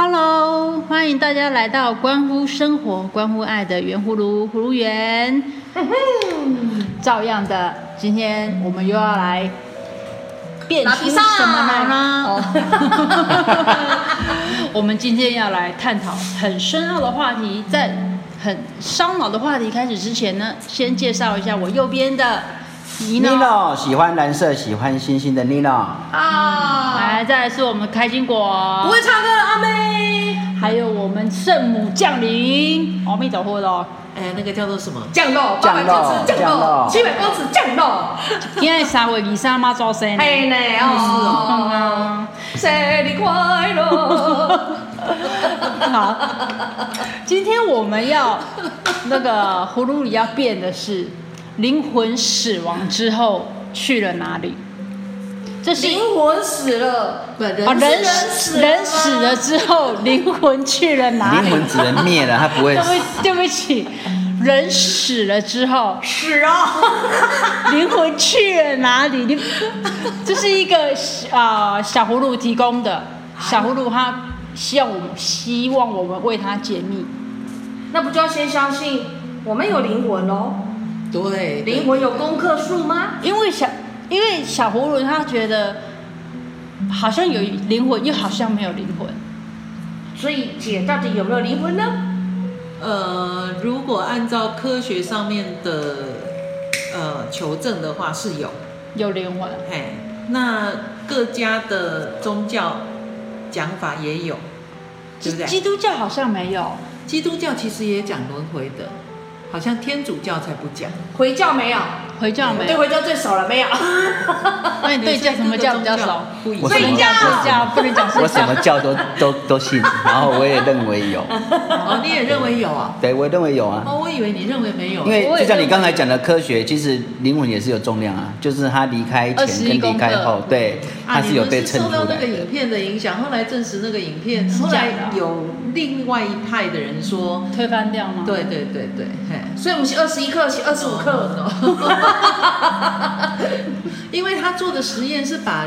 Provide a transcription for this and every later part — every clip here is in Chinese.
Hello，欢迎大家来到关乎生活、关乎爱的圆葫芦葫芦园。照样的，今天我们又要来变出什么来呢？我们今天要来探讨很深奥的话题，在很烧脑的话题开始之前呢，先介绍一下我右边的。Nino 喜欢蓝色，喜欢星星的 Nino 啊，来，再来是我们开心果，不会唱歌的阿妹，还有我们圣母降临，阿弥陀佛喽，哎，那个叫做什么？降落，降落，降落，七百公尺降落。今天三月二三妈祖生日，嘿呢哦，生日快乐。好，今天我们要那个葫芦里要变的是。灵魂死亡之后去了哪里？这是灵魂死了，人死人死了之后，灵魂去了哪里？灵魂只能灭了，他不会死。对不起，人死了之后，死啊！灵魂去了哪里？你这是一个啊、呃、小葫芦提供的，小葫芦他希望我们希望我们为他解密，那不就要先相信我们有灵魂喽？对，灵魂有功克数吗？因为小，因为小葫芦他觉得好像有灵魂，又好像没有灵魂，所以姐到底有没有灵魂呢？呃，如果按照科学上面的呃求证的话，是有有灵魂。嘿，那各家的宗教讲法也有，对不对？基督教好像没有，基督教其实也讲轮回的。好像天主教才不讲，回教没有，回教没有，对回教最熟了没有？那你对教什么教比较熟？我什么教？不能讲。我什么教都 都都信，然后我也认为有。哦，你也认为有啊？对，我也认为有啊。哦，我以为你认为没有。因为就像你刚才讲的科学，其实灵魂也是有重量啊，就是他离开前跟离开后，对，他是有被称出来的。受到那个影片的影响，后来证实那个影片，后来有另外一派的人说推翻掉吗？对对对对，所以我们是二十一克，是二十五克。因为他做的实验是把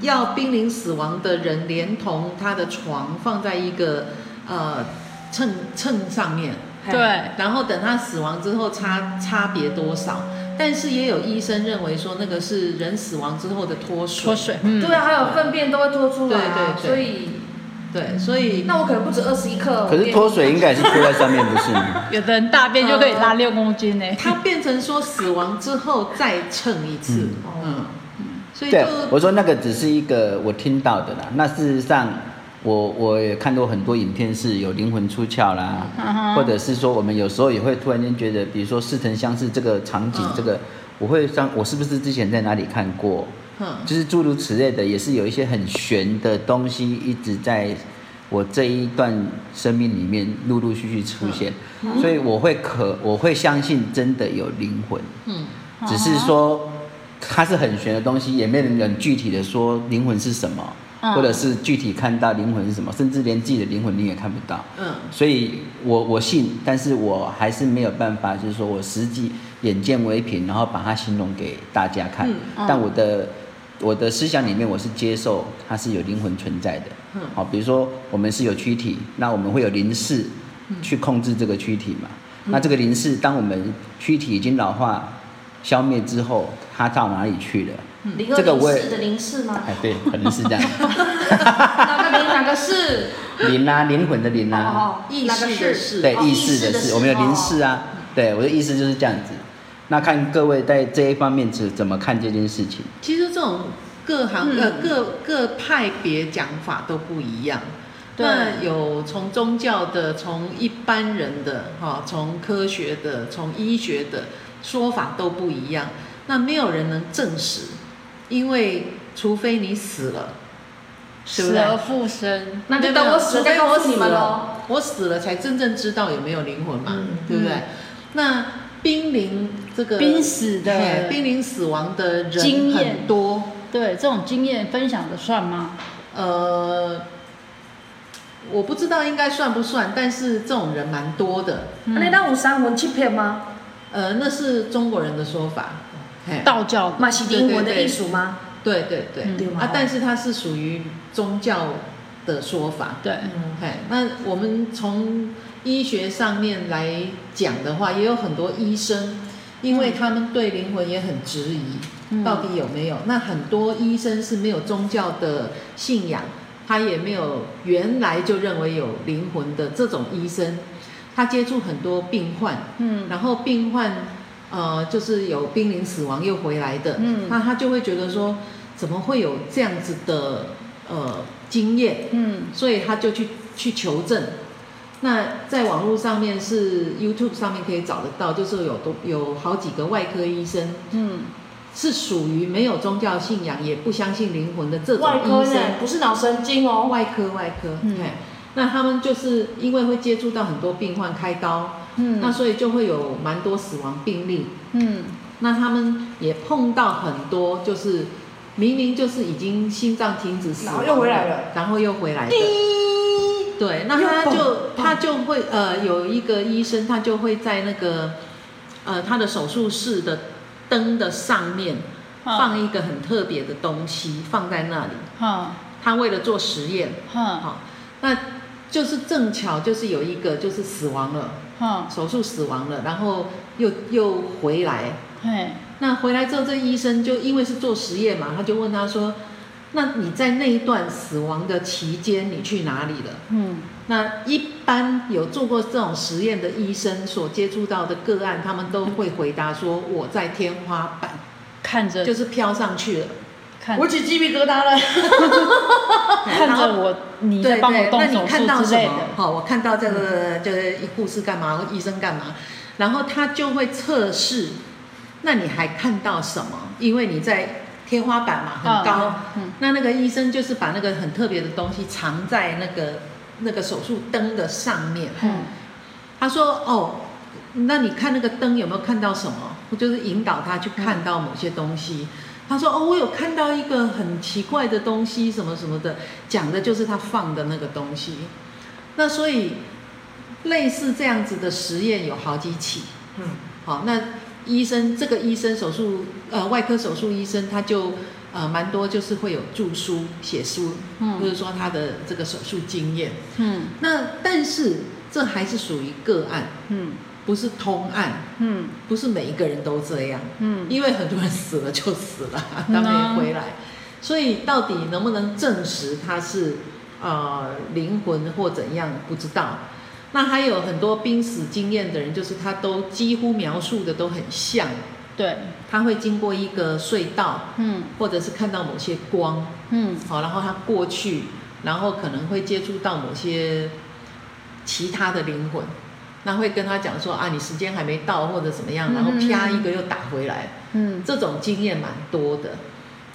要濒临死亡的人连同他的床放在一个呃秤秤上面，对，然后等他死亡之后差差别多少，但是也有医生认为说那个是人死亡之后的脱水，脱水，嗯，对啊，还有粪便都会脱出来，对对对，所以。对，所以那我可能不止二十一克。可是脱水应该也是脱在上面，不是吗？有的人大便就可以拉六公斤呢。它变成说死亡之后再称一次，嗯嗯，所以对，我说那个只是一个我听到的啦。那事实上，我我也看过很多影片是有灵魂出窍啦，或者是说我们有时候也会突然间觉得，比如说似曾相识这个场景，这个我会想，我是不是之前在哪里看过？就是诸如此类的，也是有一些很玄的东西，一直在我这一段生命里面陆陆续续出现，所以我会可我会相信真的有灵魂，嗯，只是说它是很玄的东西，也没人很具体的说灵魂是什么，或者是具体看到灵魂是什么，甚至连自己的灵魂你也看不到，嗯，所以我我信，但是我还是没有办法，就是说我实际眼见为凭，然后把它形容给大家看，但我的。我的思想里面，我是接受它是有灵魂存在的。嗯，好，比如说我们是有躯体，那我们会有灵视去控制这个躯体嘛。嗯、那这个灵视，当我们躯体已经老化、消灭之后，它到哪里去了？嗯、这个我也的灵视吗？哎，对，可能是这样。哪个灵？哪个是？灵啊，灵魂的灵啊。哦，意识的识。对，意识的识。我们有灵视啊。对，我的意思就是这样子。那看各位在这一方面是怎么看这件事情？其实这种各行各、嗯、各各派别讲法都不一样。对，那有从宗教的，从一般人的，哈，从科学的，从医学的说法都不一样。那没有人能证实，因为除非你死了，死而复生，那就等我死，等我死了，我死了才真正知道有没有灵魂嘛，嗯、对不对？嗯、那。濒临这个濒死的濒临死亡的人很多，对这种经验分享的算吗？呃，我不知道应该算不算，但是这种人蛮多的。那你那有三魂七魄吗？呃，那是中国人的说法，道教。是灵魂的艺术吗？对对对，啊，但是它是属于宗教的说法。对，嗯，那我们从医学上面来讲的话，也有很多医生，因为他们对灵魂也很质疑，嗯、到底有没有？那很多医生是没有宗教的信仰，他也没有原来就认为有灵魂的这种医生，他接触很多病患，嗯，然后病患呃就是有濒临死亡又回来的，嗯，那他就会觉得说，怎么会有这样子的呃经验？嗯，所以他就去去求证。那在网络上面是 YouTube 上面可以找得到，就是有多有好几个外科医生，嗯，是属于没有宗教信仰也不相信灵魂的这种医生，不是脑神经哦，外科外科，嗯，那他们就是因为会接触到很多病患开刀，嗯，那所以就会有蛮多死亡病例，嗯，那他们也碰到很多就是明明就是已经心脏停止死亡，然后又回来了，然后又回来的。对，那他就他就会呃有一个医生，他就会在那个呃他的手术室的灯的上面放一个很特别的东西放在那里。嗯，他为了做实验。嗯，好，那就是正巧就是有一个就是死亡了。嗯，手术死亡了，然后又又回来。嘿，那回来之后，这医生就因为是做实验嘛，他就问他说。那你在那一段死亡的期间，你去哪里了？嗯，那一般有做过这种实验的医生所接触到的个案，他们都会回答说：“我在天花板看着，就是飘上去了，看我起鸡皮疙瘩了，看着我，你在帮我动手术之类的。好，我看到这个就是护士干嘛，医生干嘛，然后他就会测试。那你还看到什么？因为你在。天花板嘛，很高。哦嗯、那那个医生就是把那个很特别的东西藏在那个那个手术灯的上面。嗯、他说：“哦，那你看那个灯有没有看到什么？我就是引导他去看到某些东西。嗯”他说：“哦，我有看到一个很奇怪的东西，什么什么的，讲的就是他放的那个东西。那所以类似这样子的实验有好几起。嗯，好，那。”医生，这个医生手术，呃，外科手术医生，他就呃蛮多，就是会有著书写书，嗯，或者说他的这个手术经验，嗯，那但是这还是属于个案，嗯，不是通案，嗯，不是每一个人都这样，嗯，因为很多人死了就死了，他没回来，所以到底能不能证实他是呃灵魂或怎样，不知道。那还有很多濒死经验的人，就是他都几乎描述的都很像，对，他会经过一个隧道，嗯，或者是看到某些光，嗯，好，然后他过去，然后可能会接触到某些其他的灵魂，那会跟他讲说啊，你时间还没到或者怎么样，然后啪一个又打回来，嗯，这种经验蛮多的。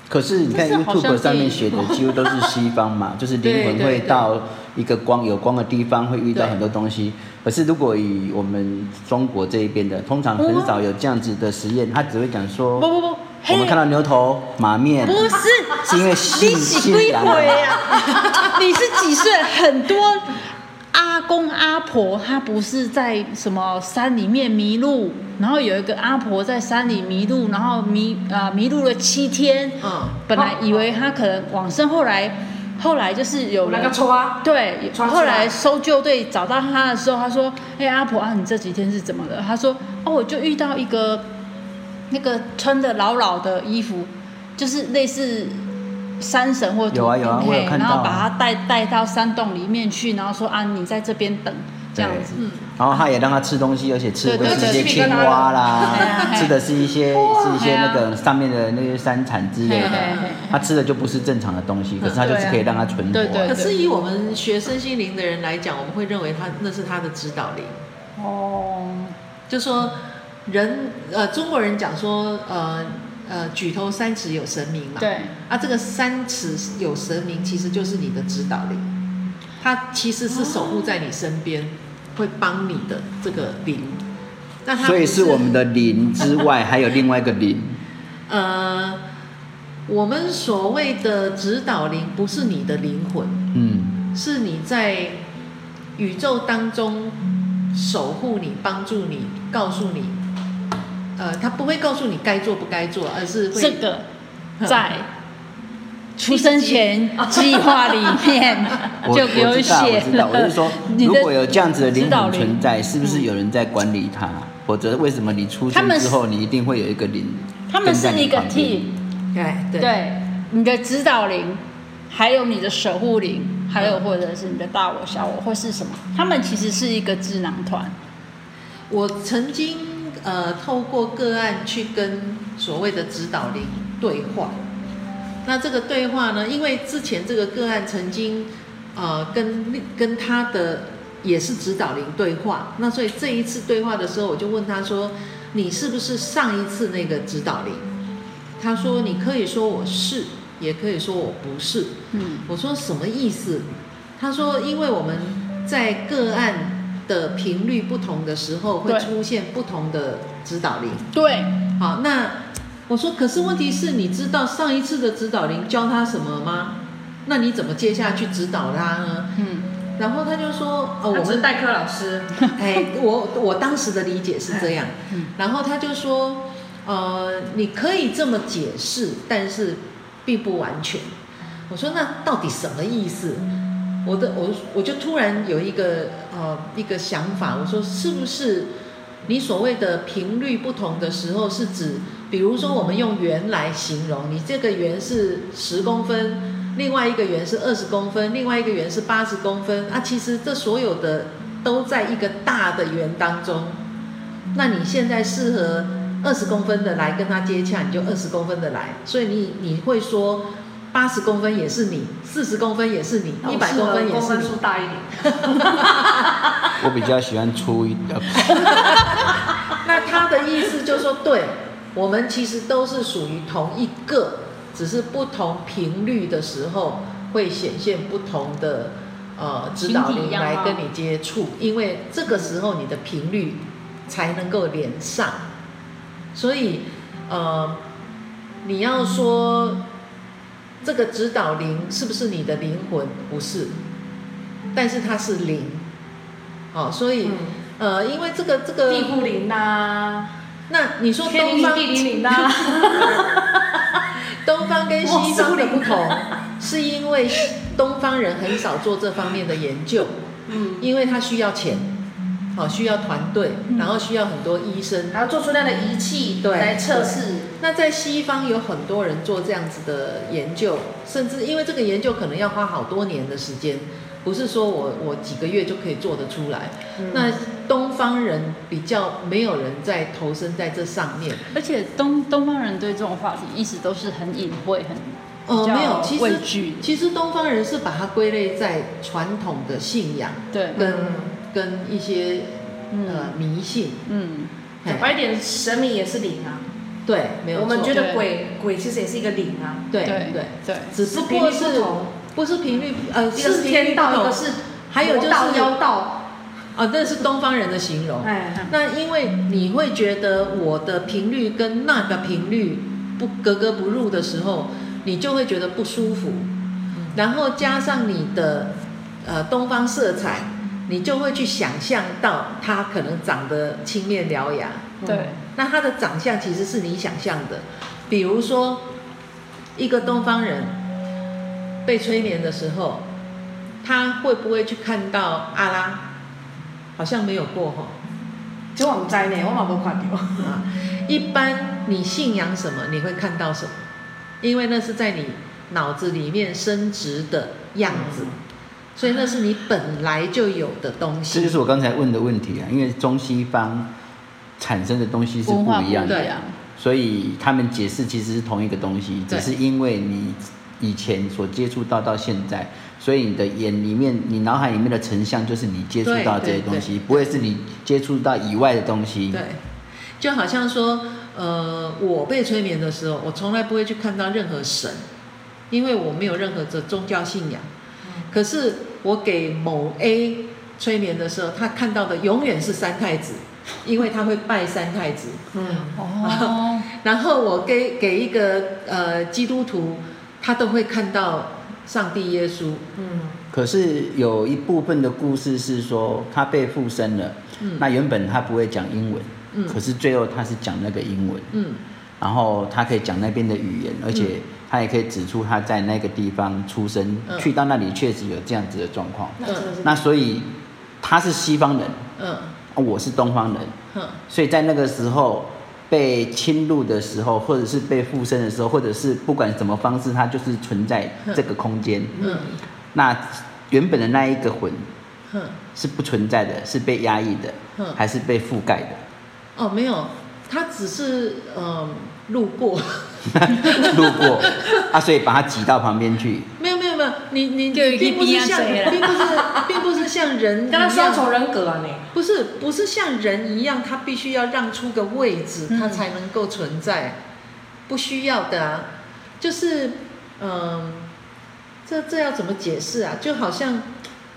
可是你看 YouTube 上面写的 几乎都是西方嘛，就是灵魂会到一个光有光的地方，会遇到很多东西。可是如果以我们中国这一边的，通常很少有这样子的实验，他只会讲说，不不不，我们看到牛头马面，不是，是因为。你是几岁？很多。阿公阿婆他不是在什么山里面迷路，然后有一个阿婆在山里迷路，然后迷啊、呃、迷路了七天。嗯，本来以为他可能往生，后来后来就是有那个抽啊，对，后来搜救队找到他的时候，他说：“哎、欸，阿婆啊，你这几天是怎么了？”他说：“哦，我就遇到一个那个穿着老老的衣服，就是类似。”山神或有啊有啊，我有看到、啊。然后把他带带到山洞里面去，然后说啊，你在这边等这样子。嗯。然后他也让他吃东西，而且吃的是一些青蛙啦，吃的是一些是一些那个上面的那些山产之类的。他吃的就不是正常的东西，可是他就是可以让他存活。对对。可是以我们学身心灵的人来讲，我们会认为他那是他的指导灵。哦。就说人呃，中国人讲说呃。呃，举头三尺有神明嘛？对。啊，这个三尺有神明，其实就是你的指导灵，他其实是守护在你身边，哦、会帮你的这个灵。那他所以是我们的灵之外，还有另外一个灵。呃，我们所谓的指导灵，不是你的灵魂，嗯，是你在宇宙当中守护你、帮助你、告诉你。呃，他不会告诉你该做不该做，而是会这个 在出生前 计划里面就有写我知道，我知道，我是说，如果有这样子的灵魂存在，是不是有人在管理他？否则为什么你出生之后，你一定会有一个灵？他们是一个 team，对对，你的指导灵，还有你的守护灵，还有或者是你的大我、小我，或是什么？他们其实是一个智囊团。我曾经呃透过个案去跟所谓的指导灵对话。那这个对话呢？因为之前这个个案曾经，呃，跟跟他的也是指导灵对话，那所以这一次对话的时候，我就问他说：“你是不是上一次那个指导灵？”他说：“你可以说我是，也可以说我不是。”嗯，我说什么意思？他说：“因为我们在个案的频率不同的时候，会出现不同的指导灵。”对，好，那。我说，可是问题是，你知道上一次的指导灵教他什么吗？那你怎么接下去指导他呢？嗯，然后他就说，哦，我们代课老师，哎，我我当时的理解是这样，嗯，然后他就说，呃，你可以这么解释，但是并不完全。我说，那到底什么意思？我的我我就突然有一个呃一个想法，我说，是不是你所谓的频率不同的时候，是指？比如说，我们用圆来形容，你这个圆是十公分，另外一个圆是二十公分，另外一个圆是八十公分啊。其实这所有的都在一个大的圆当中。那你现在适合二十公分的来跟他接洽，你就二十公分的来。所以你你会说八十公分也是你，四十公分也是你，一百公分也是你。粗大一点。我比较喜欢粗一点。那他的意思就是说，对。我们其实都是属于同一个，只是不同频率的时候会显现不同的呃指导灵来跟你接触，因为这个时候你的频率才能够连上。所以呃，你要说这个指导灵是不是你的灵魂？不是，但是它是灵。哦，所以呃，因为这个这个地护灵呐。那你说东方，东方跟西方的不同，是因为东方人很少做这方面的研究，嗯，因为他需要钱，好需要团队，然后需要很多医生，然后做出那样的仪器来测试。那在西方有很多人做这样子的研究，甚至因为这个研究可能要花好多年的时间。不是说我我几个月就可以做得出来，嗯、那东方人比较没有人在投身在这上面，而且东东方人对这种话题一直都是很隐晦，很哦没有，其实其实东方人是把它归类在传统的信仰，对，跟、嗯、跟一些、嗯、呃迷信，嗯，讲白一点，神明也是灵啊，对，没有，我们觉得鬼鬼其实也是一个灵啊，对对对，对，只是不是。不是频率，呃，是天道，一个是还有就是妖道，啊、呃，那是东方人的形容。哎，那因为你会觉得我的频率跟那个频率不格格不入的时候，你就会觉得不舒服。然后加上你的呃东方色彩，你就会去想象到他可能长得青面獠牙。对，那他的长相其实是你想象的，比如说一个东方人。被催眠的时候，他会不会去看到阿拉？好像没有过哈。就我们在呢，我冇冇看到。啊，一般你信仰什么，你会看到什么？因为那是在你脑子里面升值的样子，所以那是你本来就有的东西。这就是我刚才问的问题啊，因为中西方产生的东西是不一样的，对啊，所以他们解释其实是同一个东西，只是因为你。以前所接触到到现在，所以你的眼里面、你脑海里面的成像就是你接触到这些东西，不会是你接触到以外的东西。对，就好像说，呃，我被催眠的时候，我从来不会去看到任何神，因为我没有任何的宗教信仰。可是我给某 A 催眠的时候，他看到的永远是三太子，因为他会拜三太子。嗯哦。然后我给给一个呃基督徒。他都会看到上帝耶稣，嗯，可是有一部分的故事是说他被附身了，嗯，那原本他不会讲英文，嗯，可是最后他是讲那个英文，嗯，然后他可以讲那边的语言，而且他也可以指出他在那个地方出生，嗯、去到那里确实有这样子的状况。嗯、那所以他是西方人，嗯，我是东方人，嗯，所以在那个时候被侵入的时候，或者是被附身的时候，或者是不管什么方式，它就是存在这个空间。嗯，那原本的那一个魂，嗯，是不存在的，是被压抑的，嗯，还是被覆盖的？哦，没有，他只是嗯。呃路过，路过，啊，所以把它挤到旁边去。没有没有没有，你你并不是像，并不是并不是像人 一样，刚刚双重人格啊你。不是不是像人一样，他必须要让出个位置，他才能够存在，不需要的啊。就是嗯，这这要怎么解释啊？就好像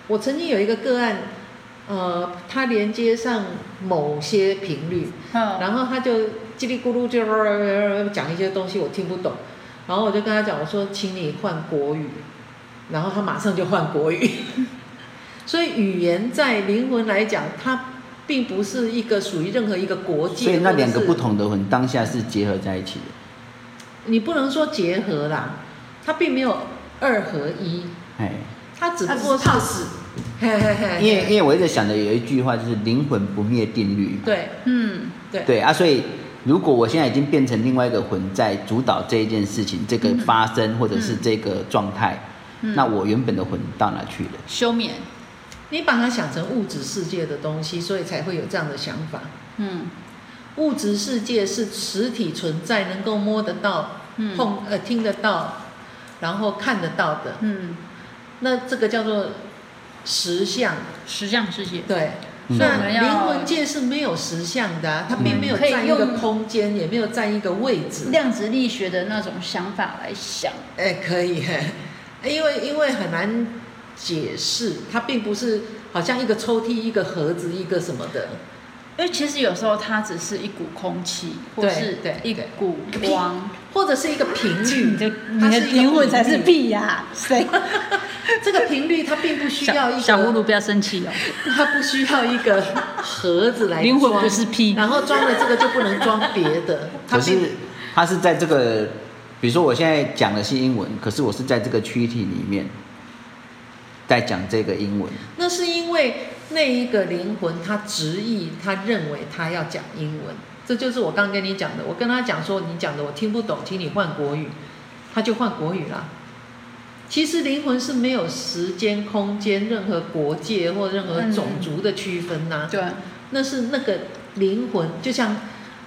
我曾经有一个个案，呃，他连接上某些频率，然后他就。叽里咕噜就讲一些东西，我听不懂，然后我就跟他讲，我说，请你换国语，然后他马上就换国语。所以语言在灵魂来讲，它并不是一个属于任何一个国界。所以那两个不同的魂当下是结合在一起的。你不能说结合啦，它并没有二合一。哎，它只不过是死。因为因为我一直想的有一句话就是灵魂不灭定律。对，嗯，对对啊，所以。如果我现在已经变成另外一个魂在主导这一件事情，这个发生或者是这个状态，嗯、那我原本的魂到哪去了？休眠，你把它想成物质世界的东西，所以才会有这样的想法。嗯，物质世界是实体存在，能够摸得到、碰呃听得到，然后看得到的。嗯，那这个叫做实相，实相世界。对。那灵魂界是没有实相的，啊，它并没有占一个空间，也没有占一个位置。量子力学的那种想法来想，哎，可以，因为因为很难解释，它并不是好像一个抽屉、一个盒子、一个什么的。因为其实有时候它只是一股空气，或是一股光，或者是一个频率。你的你的灵魂才是屁呀！谁？这个频率它并不需要一个小葫芦，不要生气哦。它不需要一个盒子来装，灵魂不是屁，然后装了这个就不能装别的。可是它是在这个，比如说我现在讲的是英文，可是我是在这个躯体里面在讲这个英文。那是因为。那一个灵魂，他执意，他认为他要讲英文，这就是我刚跟你讲的。我跟他讲说，你讲的我听不懂，请你换国语，他就换国语啦。其实灵魂是没有时间、空间、任何国界或任何种族的区分呐、啊。对、嗯，那是那个灵魂，就像，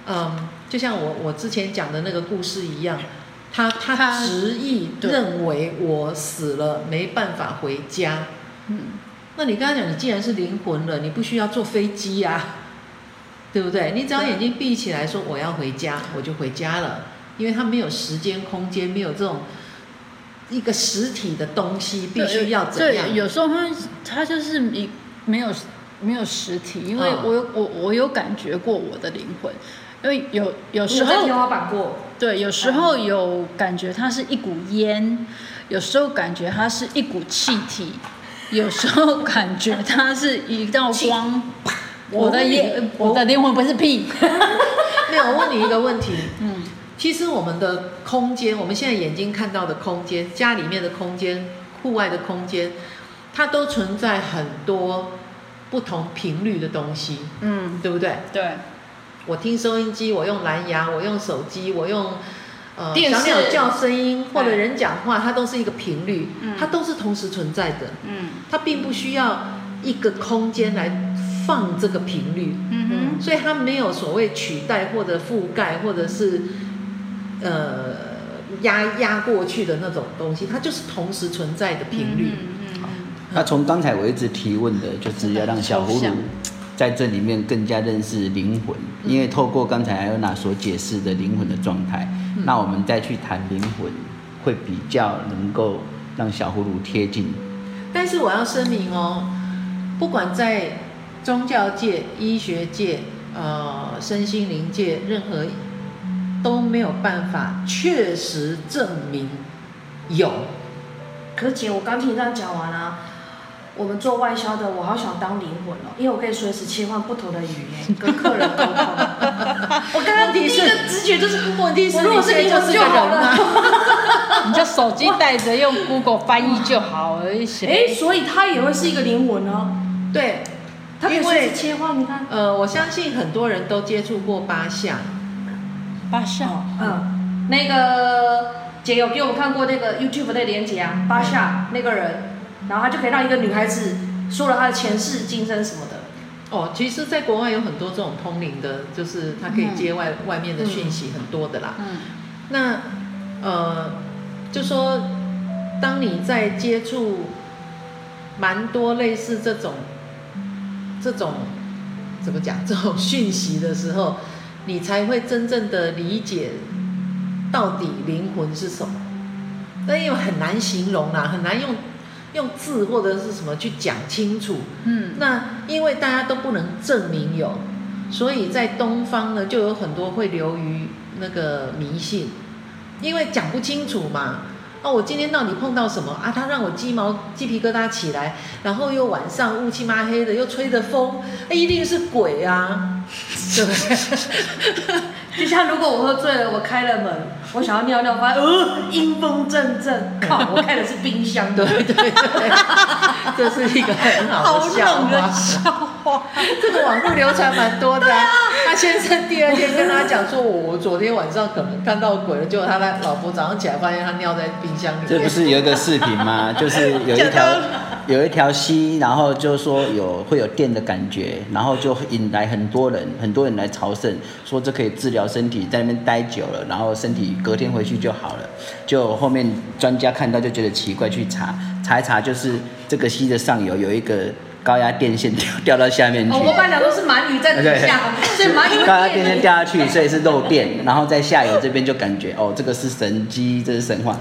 嗯，就像我我之前讲的那个故事一样，他他执意认为我死了没办法回家，嗯。那你刚才讲，你既然是灵魂了，你不需要坐飞机呀、啊，对不对？你只要眼睛闭起来说我要回家，我就回家了，因为他没有时间、空间，没有这种一个实体的东西，必须要怎样？对，有时候他他就是一没有没有实体，因为我有我我有感觉过我的灵魂，因为有有时候天花板过，对，有时候有感觉它是一股烟，有时候感觉它是一股气体。有时候感觉它是一道光，我的眼，我的灵魂不是屁。没有，我问你一个问题，嗯，其实我们的空间，我们现在眼睛看到的空间，家里面的空间，户外的空间，它都存在很多不同频率的东西，嗯，对不对？对，我听收音机，我用蓝牙，我用手机，我用。呃，小鸟叫声音或者人讲话，它都是一个频率，它都是同时存在的。嗯，它并不需要一个空间来放这个频率。嗯哼，所以它没有所谓取代或者覆盖或者是呃压压过去的那种东西，它就是同时存在的频率。嗯，那从刚才我一直提问的，就是要让小葫芦在这里面更加认识灵魂，因为透过刚才艾欧娜所解释的灵魂的状态。那我们再去谈灵魂，会比较能够让小葫芦贴近。但是我要声明哦，不管在宗教界、医学界、呃身心灵界，任何都没有办法确实证明有。可是姐，我刚听你这样讲完了。我们做外销的，我好想当灵魂哦，因为我可以随时切换不同的语言跟客人沟通。我刚刚第一个直觉就是，问题是如果是灵魂就好了。你就手机带着用 Google 翻译就好而已。哎，所以它也会是一个灵魂哦。对，它可以随时切换。你看，呃，我相信很多人都接触过八项。八相，嗯，那个姐有给我们看过那个 YouTube 的连接啊，八相那个人，然后他就可以让一个女孩子说了她的前世今生什么的。哦，其实，在国外有很多这种通灵的，就是他可以接外、嗯、外面的讯息，很多的啦。嗯，那呃，就说当你在接触蛮多类似这种这种怎么讲这种讯息的时候，你才会真正的理解到底灵魂是什么。那因为很难形容啦，很难用。用字或者是什么去讲清楚，嗯，那因为大家都不能证明有，所以在东方呢，就有很多会流于那个迷信，因为讲不清楚嘛。哦，我今天到底碰到什么啊？他让我鸡毛鸡皮疙瘩起来，然后又晚上乌漆嘛黑的，又吹着风，那一定是鬼啊，对不对？就像如果我喝醉了，我开了门，我想要尿尿，发现呃阴风阵阵，靠，我开的是冰箱，对对对，这是一个很好的笑话。的笑话，这个网络流传蛮多的。啊、他先生第二天跟他讲说，我我昨天晚上可能看到鬼了，结果他的老婆早上起来发现他尿在冰箱里面。这不是有一个视频吗？就是有一条有一条溪，然后就说有会有电的感觉，然后就引来很多人，很多人来朝圣，说这可以治疗。身体在那边待久了，然后身体隔天回去就好了。就后面专家看到就觉得奇怪，去查查一查，就是这个溪的上游有一个高压电线掉掉到下面去。我班长都是鳗鱼在底下，所以鳗鱼高压电线掉下去，所以是漏电。然后在下游这边就感觉哦，这个是神迹，这是神话。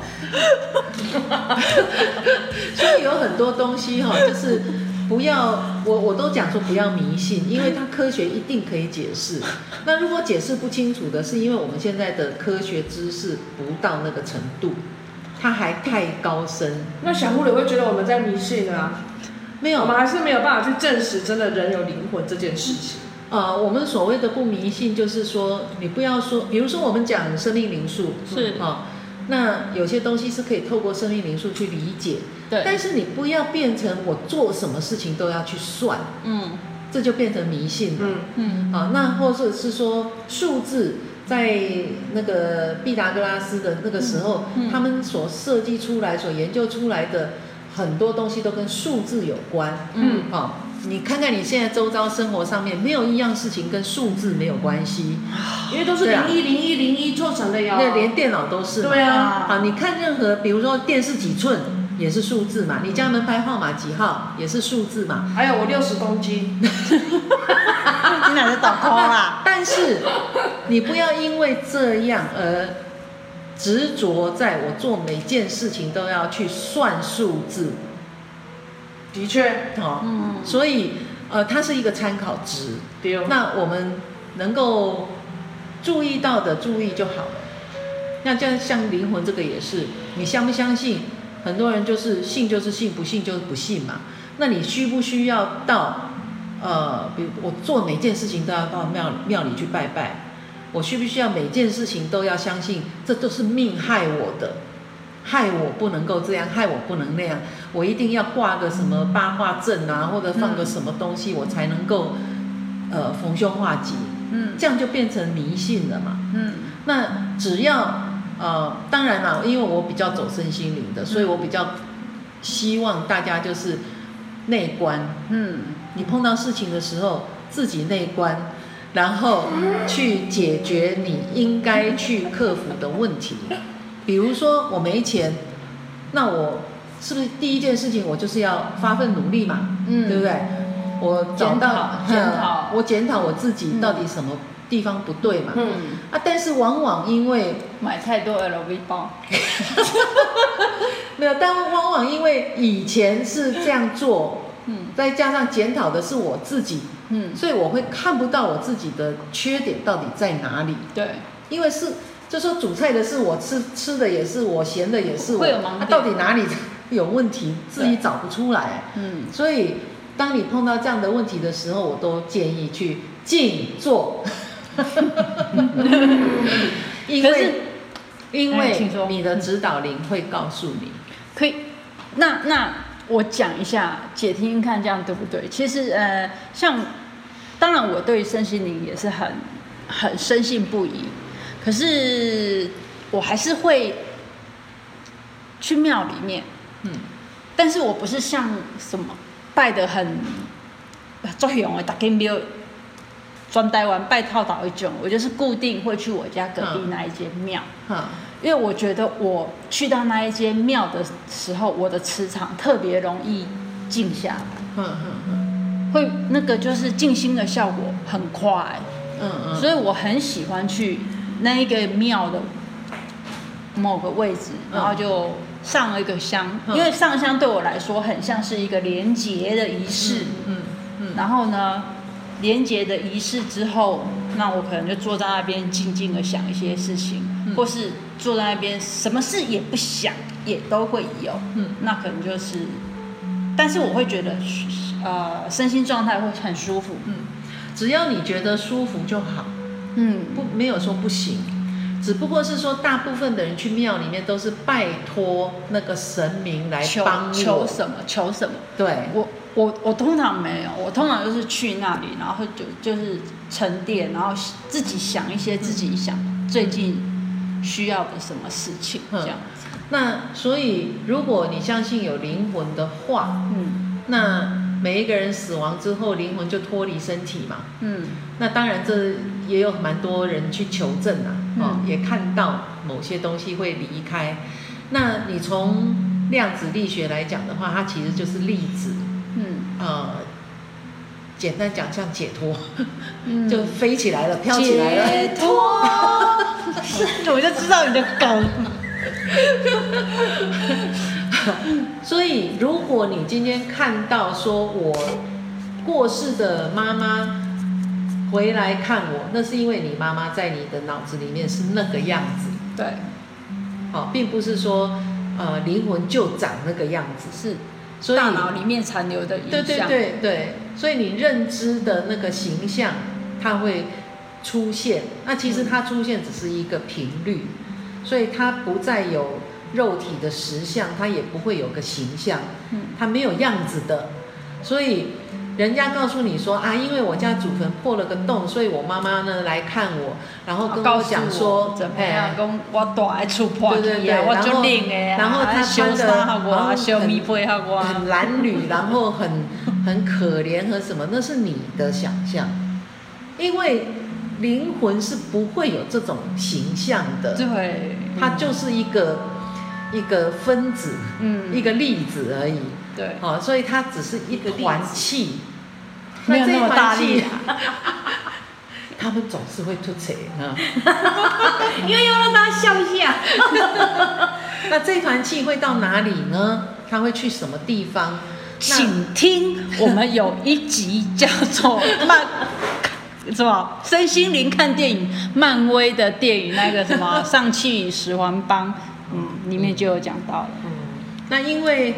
很多东西哈，就是。不要，我我都讲说不要迷信，因为它科学一定可以解释。那如果解释不清楚的，是因为我们现在的科学知识不到那个程度，它还太高深。那小护理会觉得我们在迷信啊？没有，我们还是没有办法去证实真的人有灵魂这件事情。啊、呃，我们所谓的不迷信，就是说你不要说，比如说我们讲生命灵数是啊。哦那有些东西是可以透过生命灵数去理解，对。但是你不要变成我做什么事情都要去算，嗯，这就变成迷信了，嗯嗯。好，那或者是说数字，在那个毕达哥拉斯的那个时候，嗯嗯、他们所设计出来、所研究出来的很多东西都跟数字有关，嗯，好、啊。你看看你现在周遭生活上面没有一样事情跟数字没有关系，因为都是零一零一零一做成的呀。那连电脑都是。对啊。好，你看任何，比如说电视几寸也是数字嘛，你家门牌号码几号也是数字嘛。还有我六十公斤，你哪是倒空啦？但是你不要因为这样而执着在我做每件事情都要去算数字。的确，哦，嗯，所以，呃，它是一个参考值，对，那我们能够注意到的注意就好了。那这样像灵魂这个也是，你相不相信？很多人就是信就是信，不信就是不信嘛。那你需不需要到，呃，比如我做每件事情都要到庙庙里去拜拜？我需不需要每件事情都要相信？这都是命害我的。害我不能够这样，害我不能那样，我一定要挂个什么八卦阵啊，或者放个什么东西，我才能够，呃，逢凶化吉。嗯，这样就变成迷信了嘛。嗯，那只要，呃，当然了，因为我比较走身心灵的，所以我比较希望大家就是内观。嗯，你碰到事情的时候，自己内观，然后去解决你应该去克服的问题。比如说我没钱，那我是不是第一件事情我就是要发奋努力嘛？嗯，对不对？我找到检讨，检讨我检讨我自己到底什么地方不对嘛？嗯啊，但是往往因为买太多 LV 包，没有，但往往因为以前是这样做，嗯，再加上检讨的是我自己，嗯，所以我会看不到我自己的缺点到底在哪里。对，因为是。就说煮菜的是我吃，吃的也是我，咸的也是我，会有盲点，啊，到底哪里有问题，自己找不出来。嗯，所以当你碰到这样的问题的时候，我都建议去静坐。因为因为你的指导灵会告诉你。可以，那那我讲一下，姐听听看，这样对不对？其实呃，像当然我对身心灵也是很很深信不疑，可是我还是会去庙里面，嗯，但是我不是像什么拜的很作用的，大家庙专台湾拜套岛一种，我就是固定会去我家隔壁那一间庙。哈，因为我觉得我去到那一间庙的时候，我的磁场特别容易静下来，嗯嗯嗯。会那个就是静心的效果很快，嗯嗯，所以我很喜欢去那一个庙的某个位置，然后就上了一个香，嗯因为上香对我来说很像是一个连结的仪式，嗯嗯然后呢，连结的仪式之后，那我可能就坐在那边静静的想一些事情，嗯。或是坐在那边什么事也不想，也都会有。嗯。那可能就是，但是我会觉得，呃，身心状态会很舒服。嗯，只要你觉得舒服就好，嗯，不没有说不行，只不过是说大部分的人去庙里面都是拜托那个神明来帮我，求什么求什么。对，我我我通常没有，我通常就是去那里，然后就就是沉淀，然后自己想一些自己想最近需要的什么事情，嗯。这样。那所以如果你相信有灵魂的话，嗯。那每一个人死亡之后，灵魂就脱离身体嘛。嗯那当然，这也有蛮多人去求证啊，哦，嗯也看到某些东西会离开。那你从量子力学来讲的话，它其实就是粒子，嗯呃，简单讲像解脱，嗯 就飞起来了，飘起来了。解脱，我就知道你的梗。所以，如果你今天看到说我过世的妈妈回来看我，那是因为你妈妈在你的脑子里面是那个样子，对，好、并不是说呃灵魂就长那个样子，是所以大脑里面残留的影对对。对对，所以你认知的那个形象，它会出现。那其实它出现只是一个频率，所以它不再有肉体的实相，它也不会有个形象，嗯。它没有样子的。所以人家告诉你说啊，因为我家祖坟破了个洞，所以我妈妈呢来看我，然后跟我讲说怎么哎样，讲我大爱出破对对对去啊，我然后然后他修穿的很褴褛，然后很很可怜和什么，那是你的想象，因为灵魂是不会有这种形象的，对，它就是一个一个分子，嗯一个粒子而已，对，好、所以它只是一团气，没有那么大力他们总是会吐槽啊。因为要让大家笑一下。那这团气会到哪里呢？它会去什么地方？那请听我们有一集叫做漫。什么？身心灵看电影，漫威的电影那个什么《上汽与十环帮》，嗯，里面就有讲到了。嗯，那因为，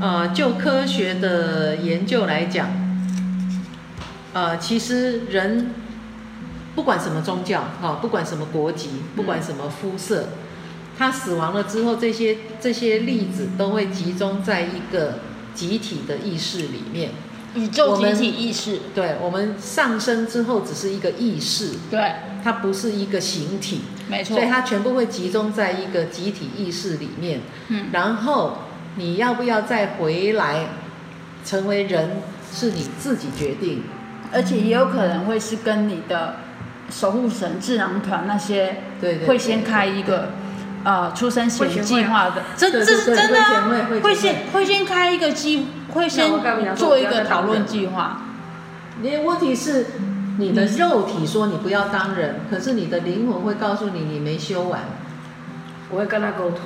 呃，就科学的研究来讲，呃，其实人不管什么宗教，哈、不管什么国籍，不管什么肤色，他死亡了之后，这些这些粒子都会集中在一个集体的意识里面。宇宙集体意识，对，我们上升之后只是一个意识，对，它不是一个形体。没错。所以它全部会集中在一个集体意识里面，嗯然后你要不要再回来成为人，是你自己决定。而且也有可能会是跟你的守护神、智囊团那些，对对对会先开一个呃出生前计划的，这这是真的啊会先会先开一个机，会先做一个讨论计划。你的问题是，你的肉体说你不要当人，可是你的灵魂会告诉你你没修完。我会跟他沟通。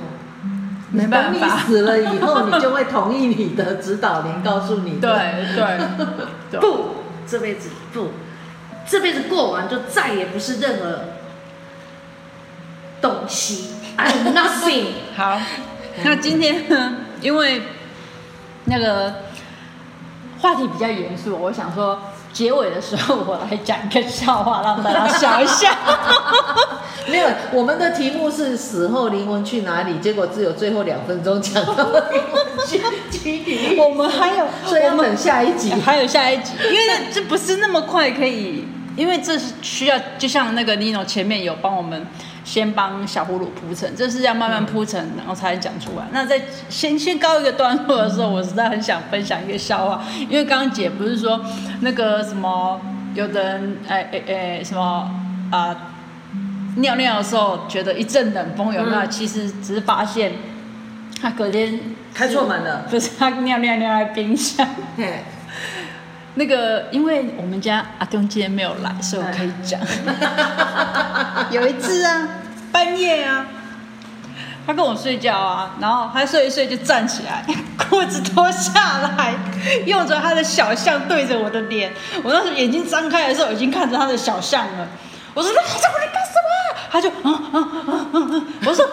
没办法等你死了以后，你就会同意你的指导灵告诉你的。对对对，不，这辈子不，这辈子过完就再也不是任何东西，I'm nothing。好，那今天呢，因为那个话题比较严肃，我想说结尾的时候，我来讲一个笑话，让大家笑一下。没有，我们的题目是死后灵魂去哪里？结果只有最后两分钟讲到灵魂去集体。我们还有，所以要等下一集，还有下一集，因为这不是那么快可以，因为这是需要，就像那个 Nino 前面有帮我们先帮小葫芦铺陈，这是要慢慢铺陈，然后才能讲出来。那在先先告一个段落的时候，我实在很想分享一个笑话，因为刚刚姐不是说那个什么，有的人哎哎哎什么啊？呃尿尿的时候觉得一阵冷风有没有？嗯、其实只是发现他隔天开错门了，不是他尿尿尿在冰箱。嘿那个因为我们家阿东今天没有来，所以我可以讲。有一次啊，半夜啊，他跟我睡觉啊，然后他睡一睡就站起来，裤子脱下来，用着他的小象对着我的脸。我当时眼睛张开的时候，已经看着他的小象了。我说：“那他在我在干什么？”他就嗯嗯嗯嗯嗯，我说：“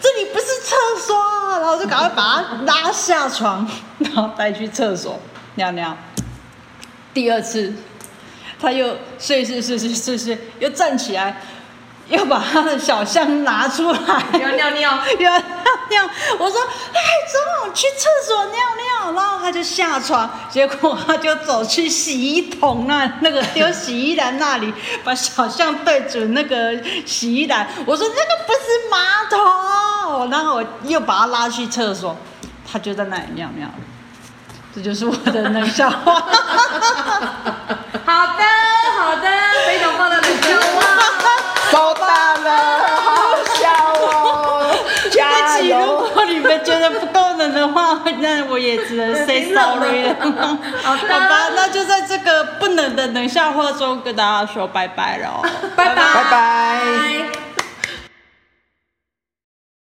这里不是厕所。”然后就赶快把他拉下床，然后带去厕所尿尿。第二次，他又睡睡睡睡睡睡，又站起来。又把他的小象拿出来，要尿尿，要尿尿。我说：“哎，走，去厕所尿尿。”然后他就下床，结果他就走去洗衣桶那那个丢洗衣篮那里，把小象对准那个洗衣篮。我说：“那个不是马桶。”然后我又把他拉去厕所，他就在那里尿尿。这就是我的冷笑话。好的，好的，非常棒的冷笑话。收到了，好笑哦！加油！如果你们觉得不够冷的话，那我也只能 say sorry 了。好吧，那就在这个不冷的冷笑话中跟大家说拜拜喽！拜拜拜拜。